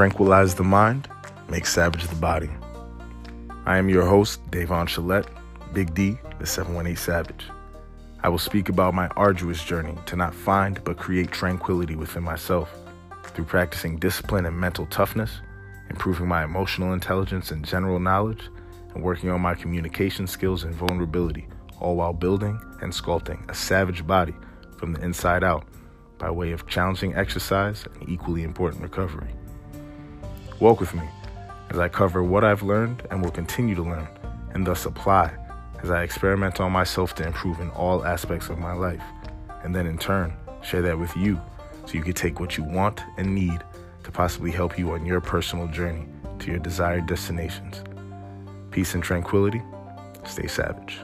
tranquilize the mind, make savage the body. I am your host, Davon Chalette, Big D, the 718 Savage. I will speak about my arduous journey to not find but create tranquility within myself through practicing discipline and mental toughness, improving my emotional intelligence and general knowledge, and working on my communication skills and vulnerability, all while building and sculpting a savage body from the inside out by way of challenging exercise and equally important recovery. Walk with me as I cover what I've learned and will continue to learn, and thus apply as I experiment on myself to improve in all aspects of my life, and then in turn, share that with you so you can take what you want and need to possibly help you on your personal journey to your desired destinations. Peace and tranquility. Stay savage.